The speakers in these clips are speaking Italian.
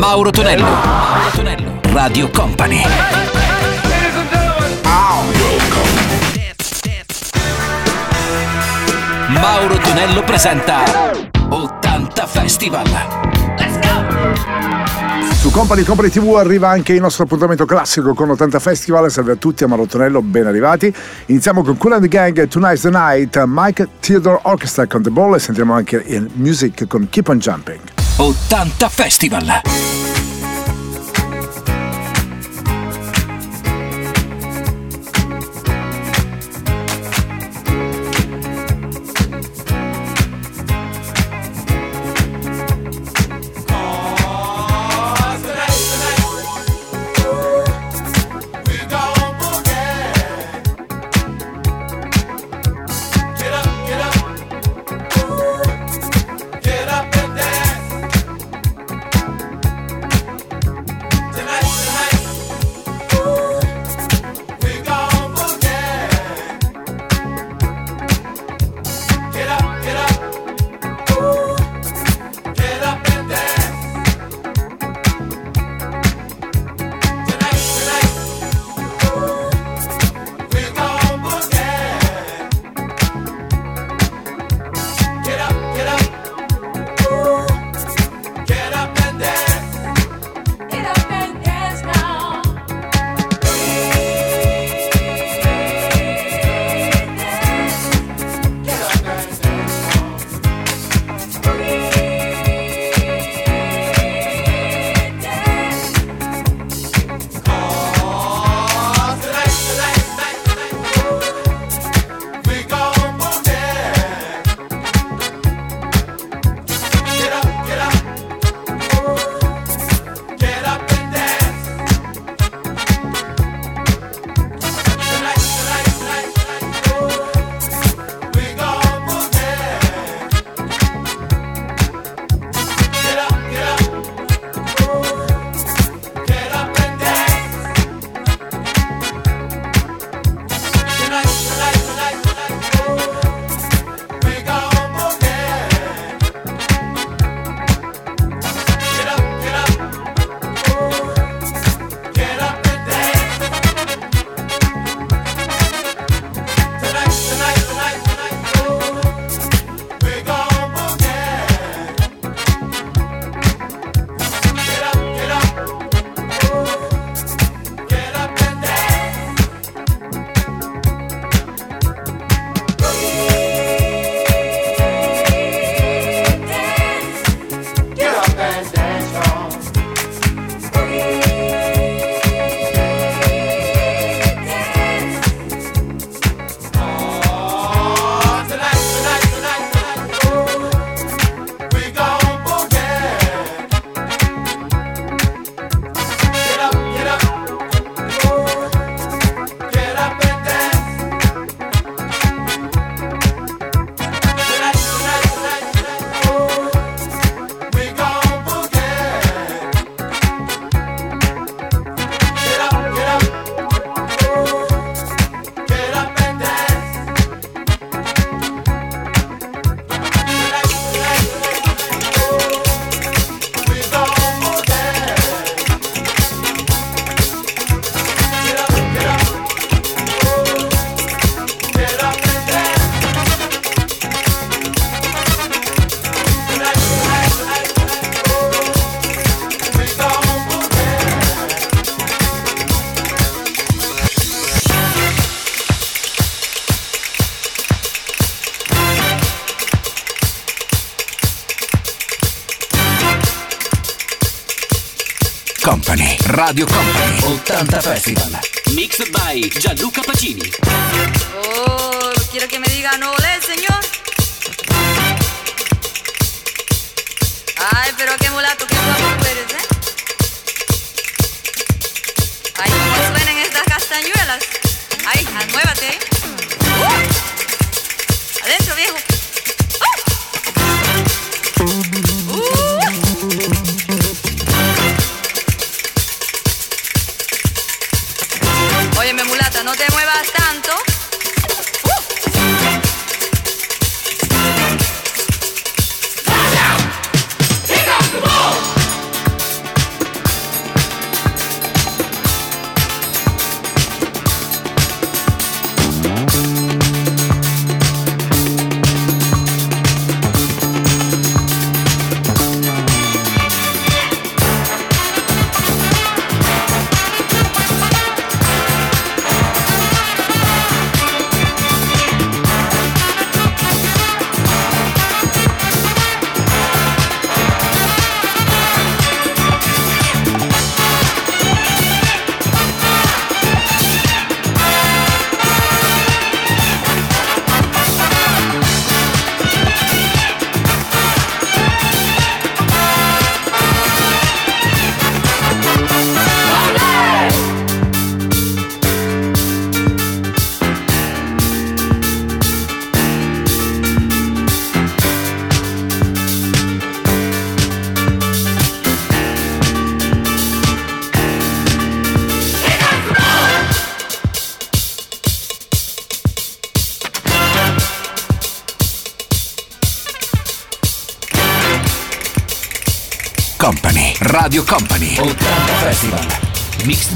Mauro Tonello. Mauro Tonello. Radio Company. Mauro Tonello presenta 80 Festival. Let's go! Su Company Company TV arriva anche il nostro appuntamento classico con 80 Festival. Salve a tutti, a Mauro Tonello, ben arrivati. Iniziamo con Cool and the Gang, Tonight's the Night, Mike Theodore Orchestra con The Ball e sentiamo anche il music con Keep on Jumping. 80 Festival. Radio Company, 80 Festival. Mixed by Gianluca Pacini. Oh, quiero que me digan hola,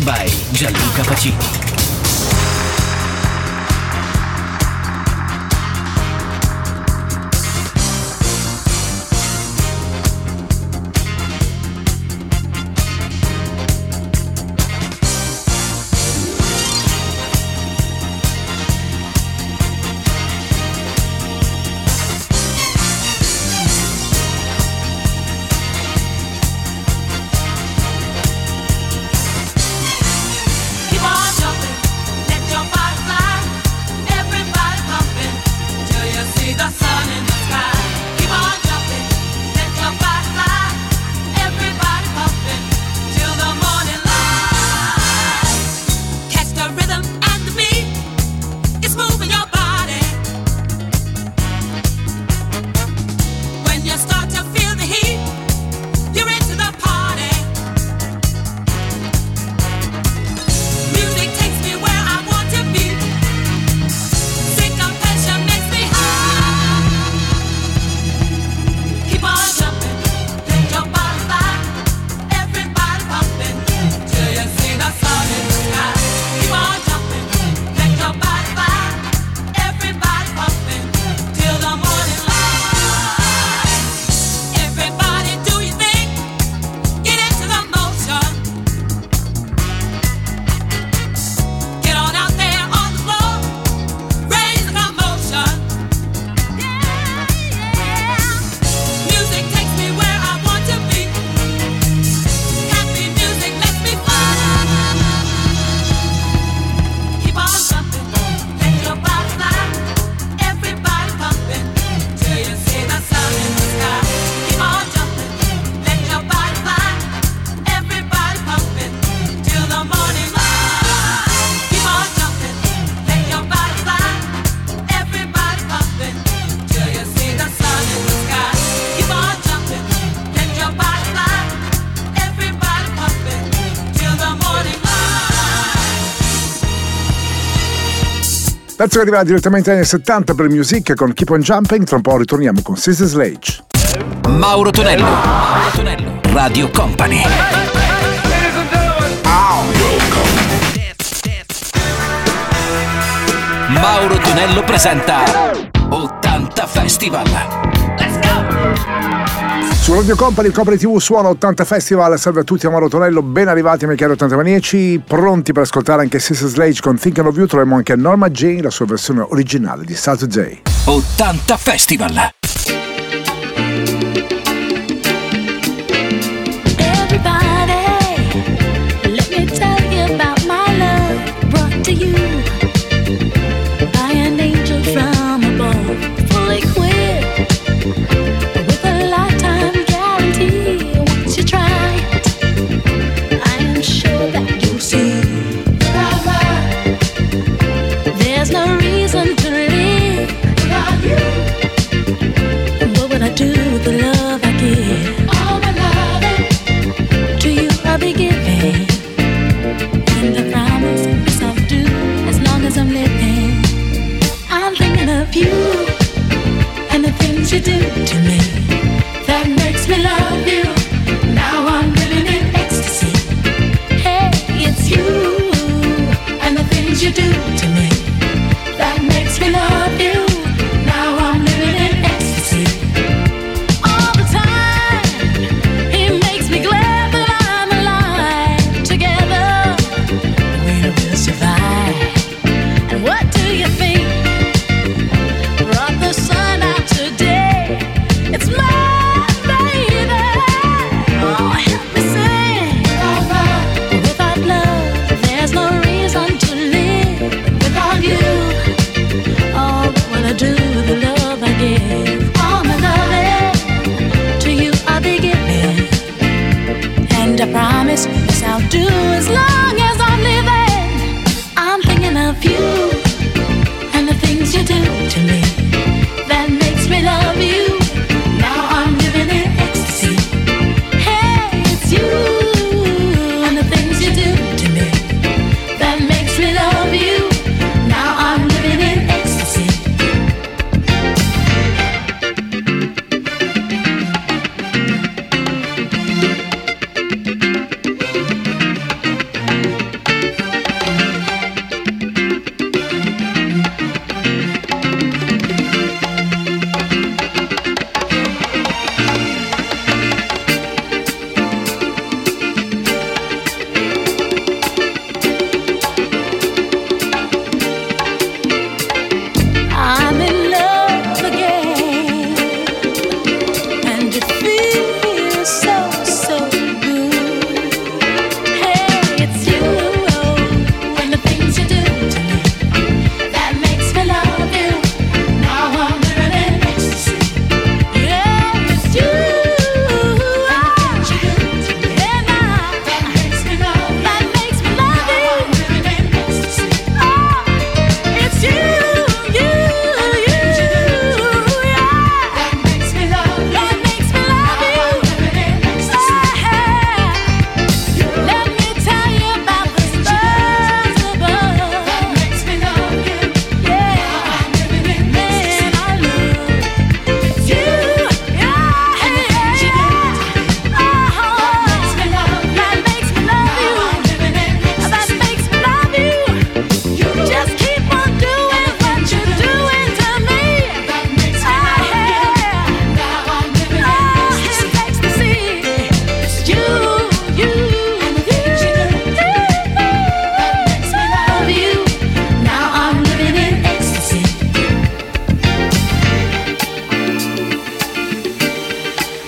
by Gianluca Pacini. Pezzo che arriva direttamente anni 70 per Music con Keep on Jumping, tra un po' ritorniamo con Sister Slage. Mauro Tonello, Mauro Tonello, Radio Company. Mauro Tonello presenta 80 Festival. Su Radio Company, Company TV suona 80 Festival. Salve a tutti, Amaro Tonello. Ben arrivati, miei cari 80 maniaci. Pronti per ascoltare anche Sister Slage con Thinking of You. Troviamo anche Norma Jane, la sua versione originale di Saturday. 80 Festival. What do you think?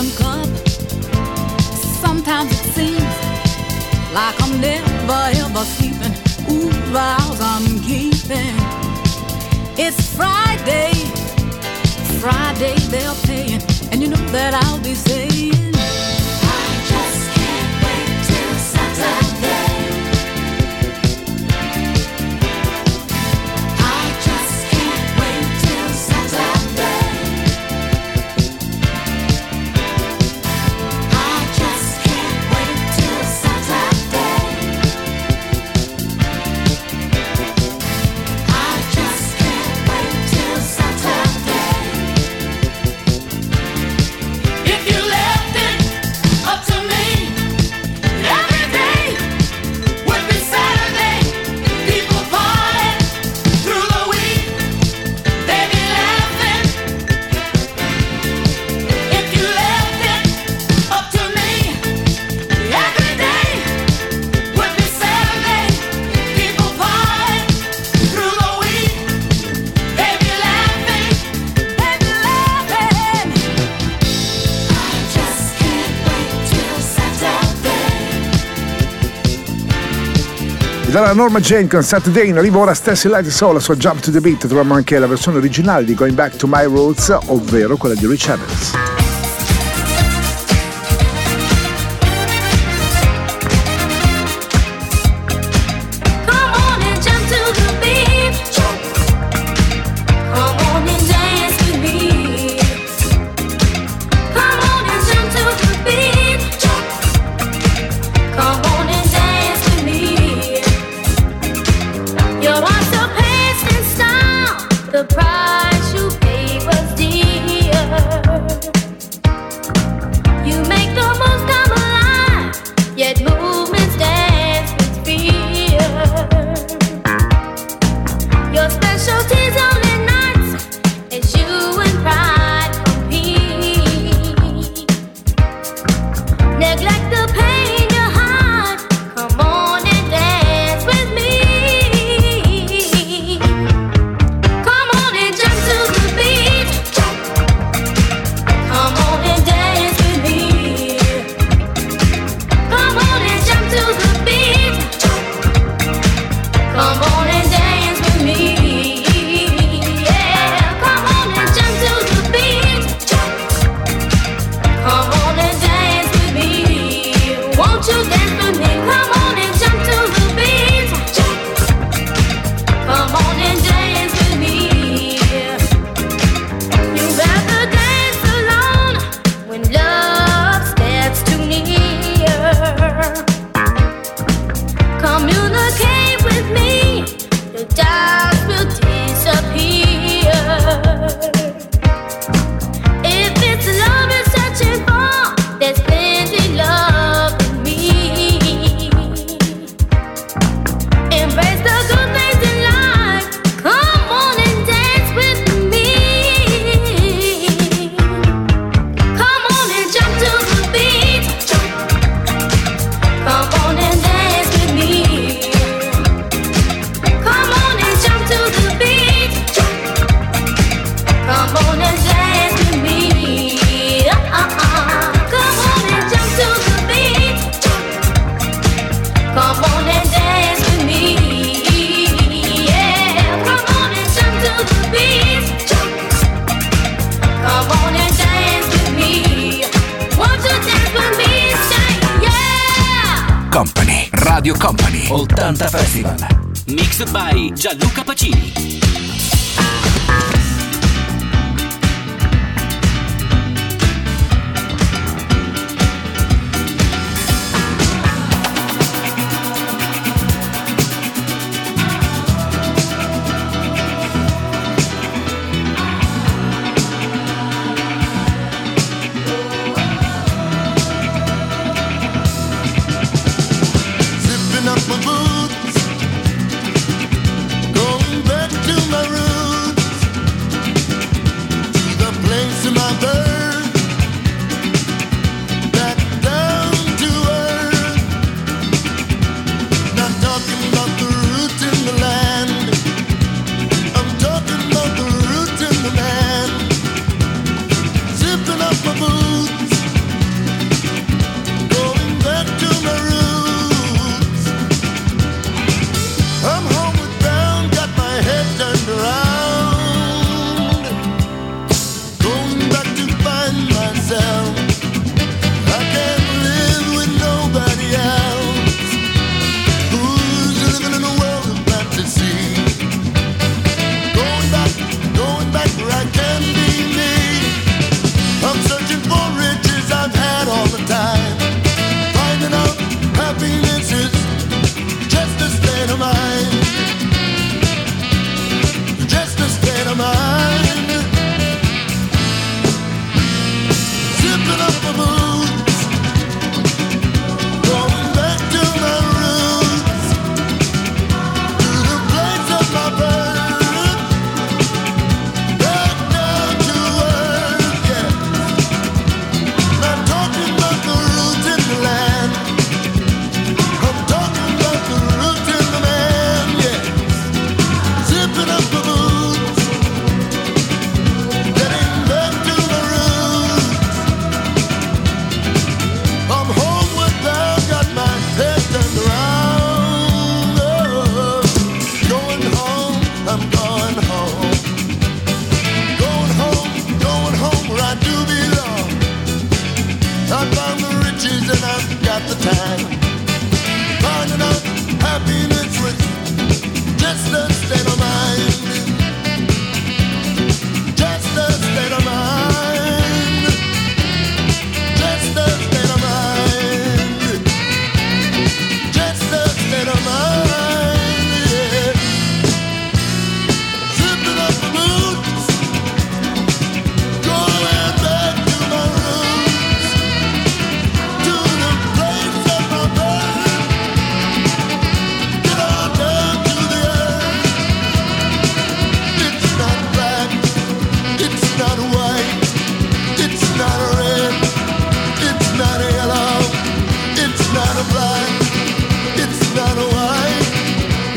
open club. Sometimes it seems like I'm never ever sleeping. Ooh, vows I'm keeping. It's Friday, Friday they're paying, and you know that I'll be saying. Norma con Saturday in arrivo ora Stacy Light Soul, la sua Jump to the Beat, troviamo anche la versione originale di Going Back to My Roots, ovvero quella di Rich Evans.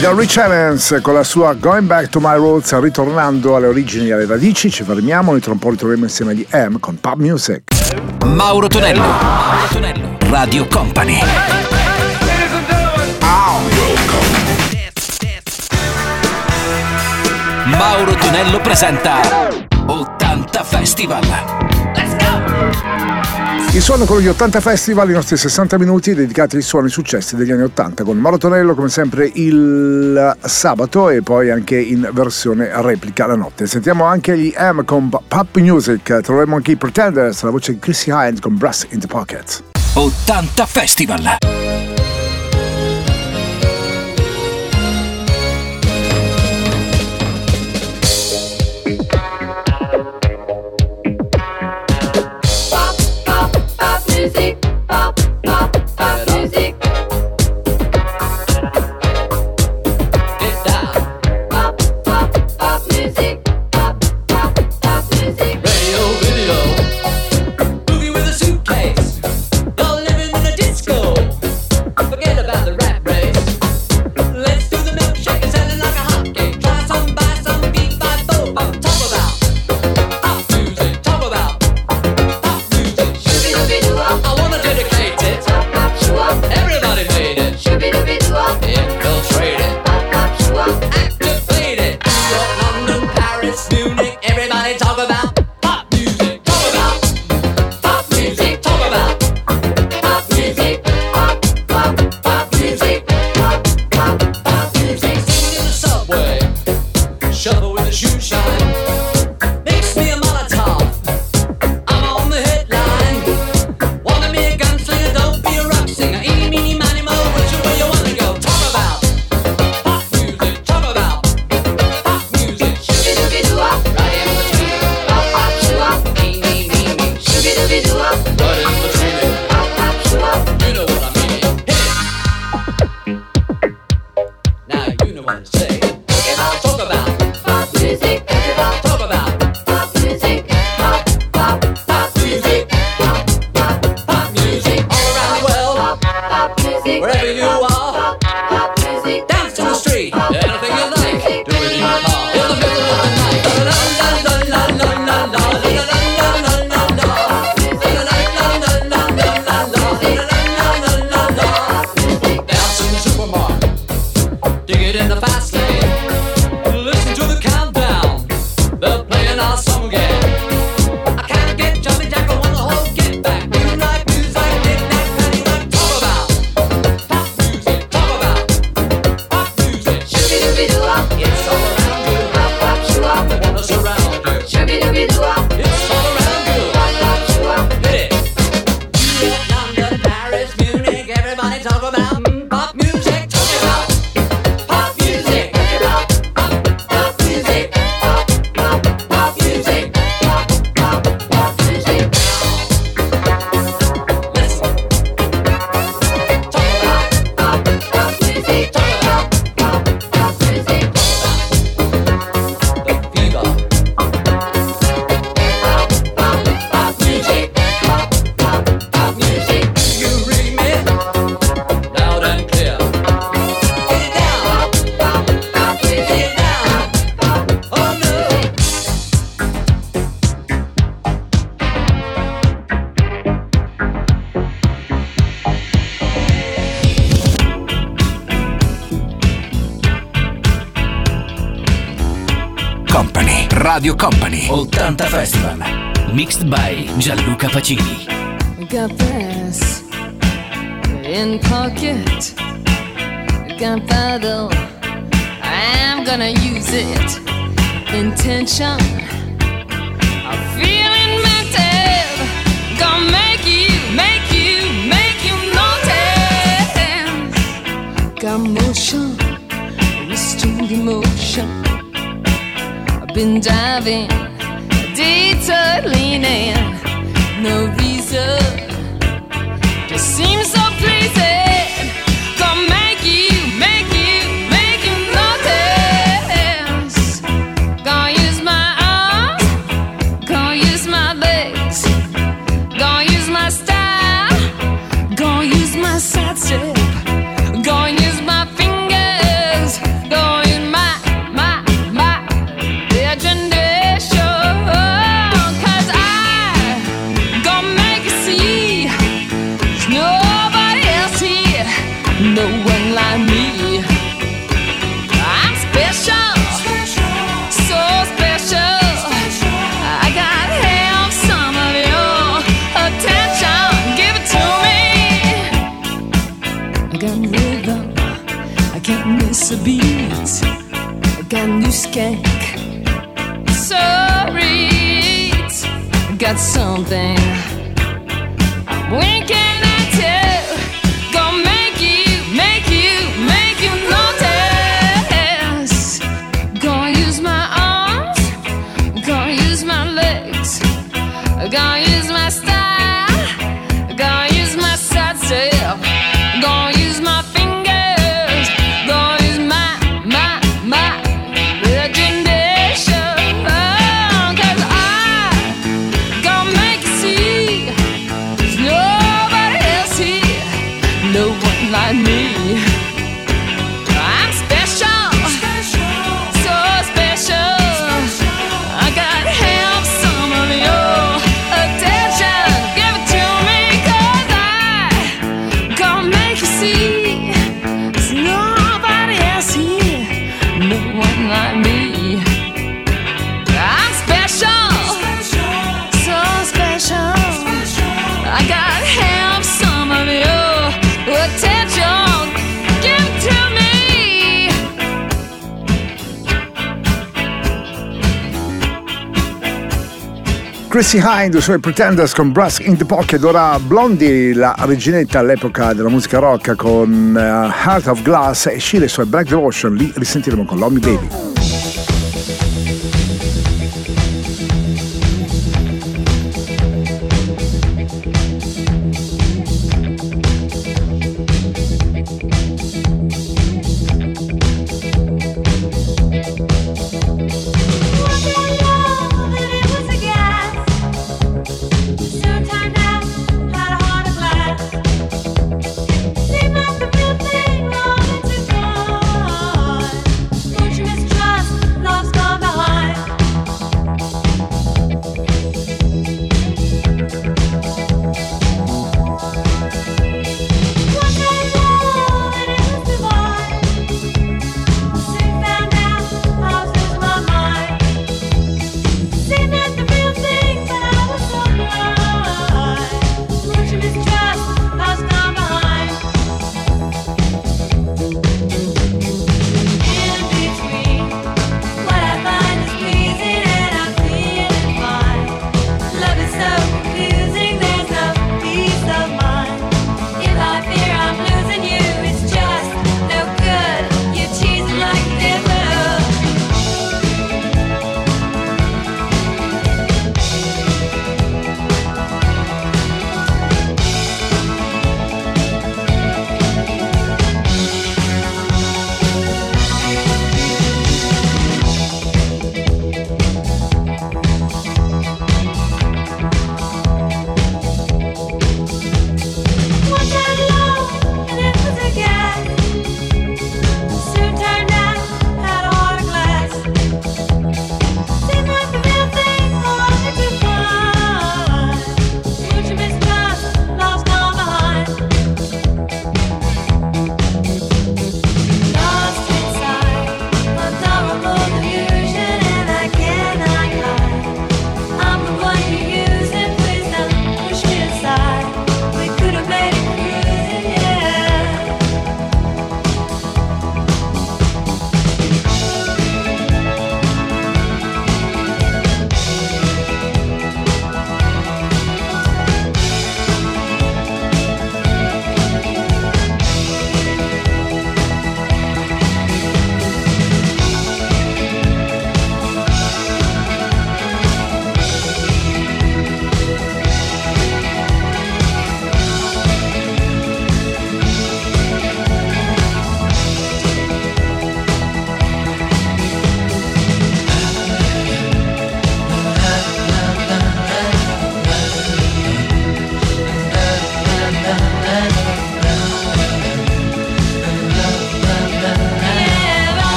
da Rich Evans con la sua Going Back to My Roots, ritornando alle origini e alle radici, ci fermiamo, noi tra un po' ritroveremo insieme agli M con Pub Music. Mauro Tonello, Mauro Tonello, Radio Company. Mauro Tonello presenta 80 Festival. Let's go! Il suono con gli 80 Festival, i nostri 60 minuti dedicati ai suoni successi degli anni 80 con Mauro Tonello come sempre il sabato e poi anche in versione replica la notte. Sentiamo anche gli M con Pop Music, troveremo anche i Pretenders, la voce di Chrissy Hines con Brass in the Pocket. 80 Festival! Radio Company. 80 Festival. Mixed by Gianluca Pacini. Got this in pocket. Got Gunpowder I'm gonna use it. Intention. I'm feeling mental Gonna make you, make you, make you notice. Got motion. Restored emotion been driving, detour leaning, no reason. Just seems so pleasing. got something. Chrissy Hind sui Pretenders con Brass in the Pocket, ora Blondie, la reginetta all'epoca della musica rock con uh, Heart of Glass e Sheila e i suoi Black Devotion, li risentiremo con Lommy Baby.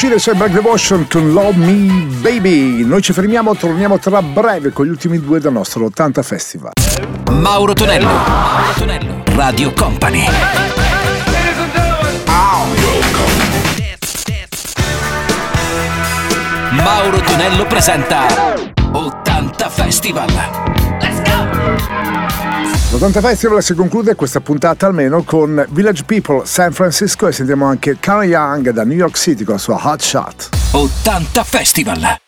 uscire c'è Back the Washington, Love Me Baby. Noi ci fermiamo, torniamo tra breve con gli ultimi due del nostro 80 Festival. Mauro Tonello, Mauro Tonello, Radio Company. Mauro Tonello presenta 80 Festival. 80 Festival si conclude questa puntata almeno con Village People San Francisco e sentiamo anche Karen Young da New York City con la sua Hot Shot. 80 Festival!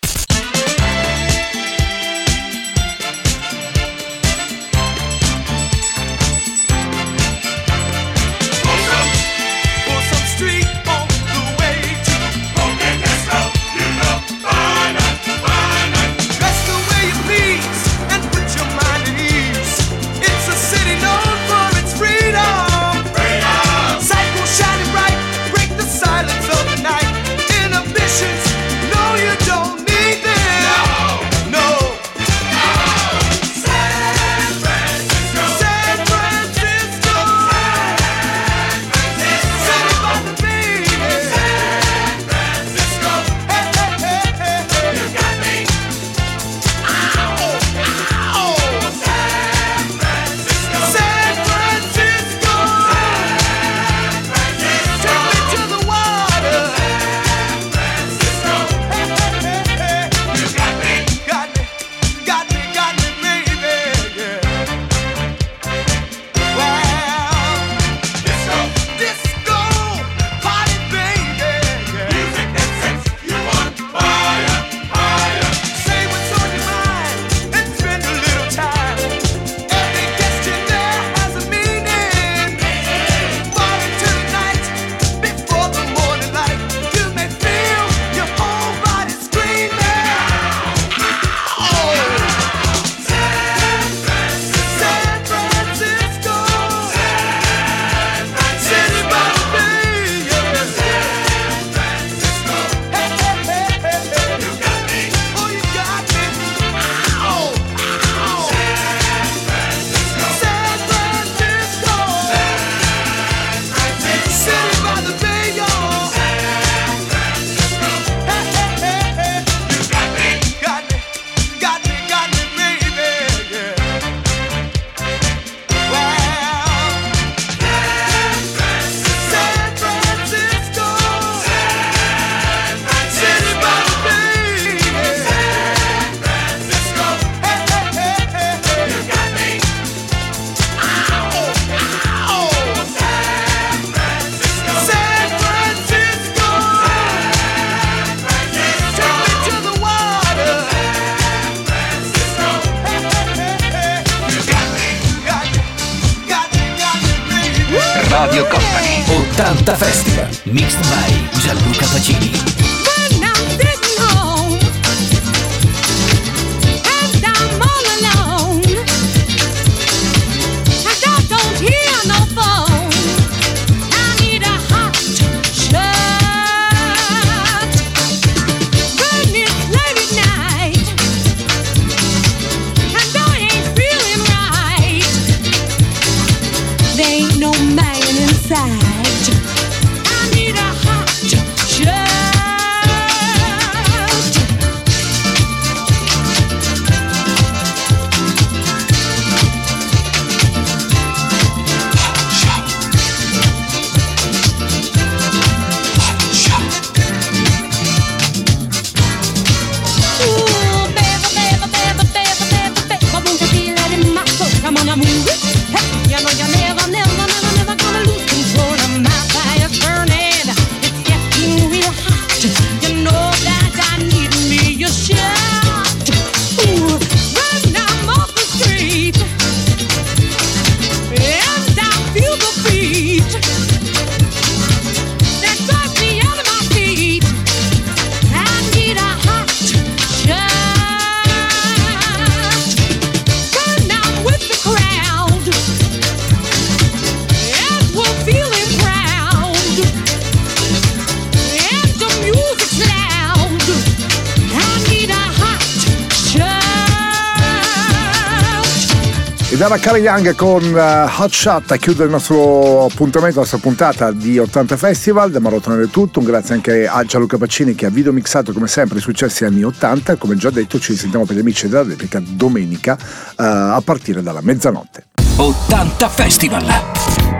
Stava Karen Young con uh, Hot Shot a chiudere il nostro appuntamento, la nostra puntata di 80 Festival. Da Marotone del tutto. Un grazie anche a Gianluca Pacini che ha videomixato come sempre i successi anni 80. Come già detto, ci sentiamo per gli amici della replica domenica uh, a partire dalla mezzanotte. 80 Festival!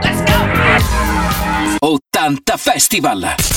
Let's go! 80 Festival!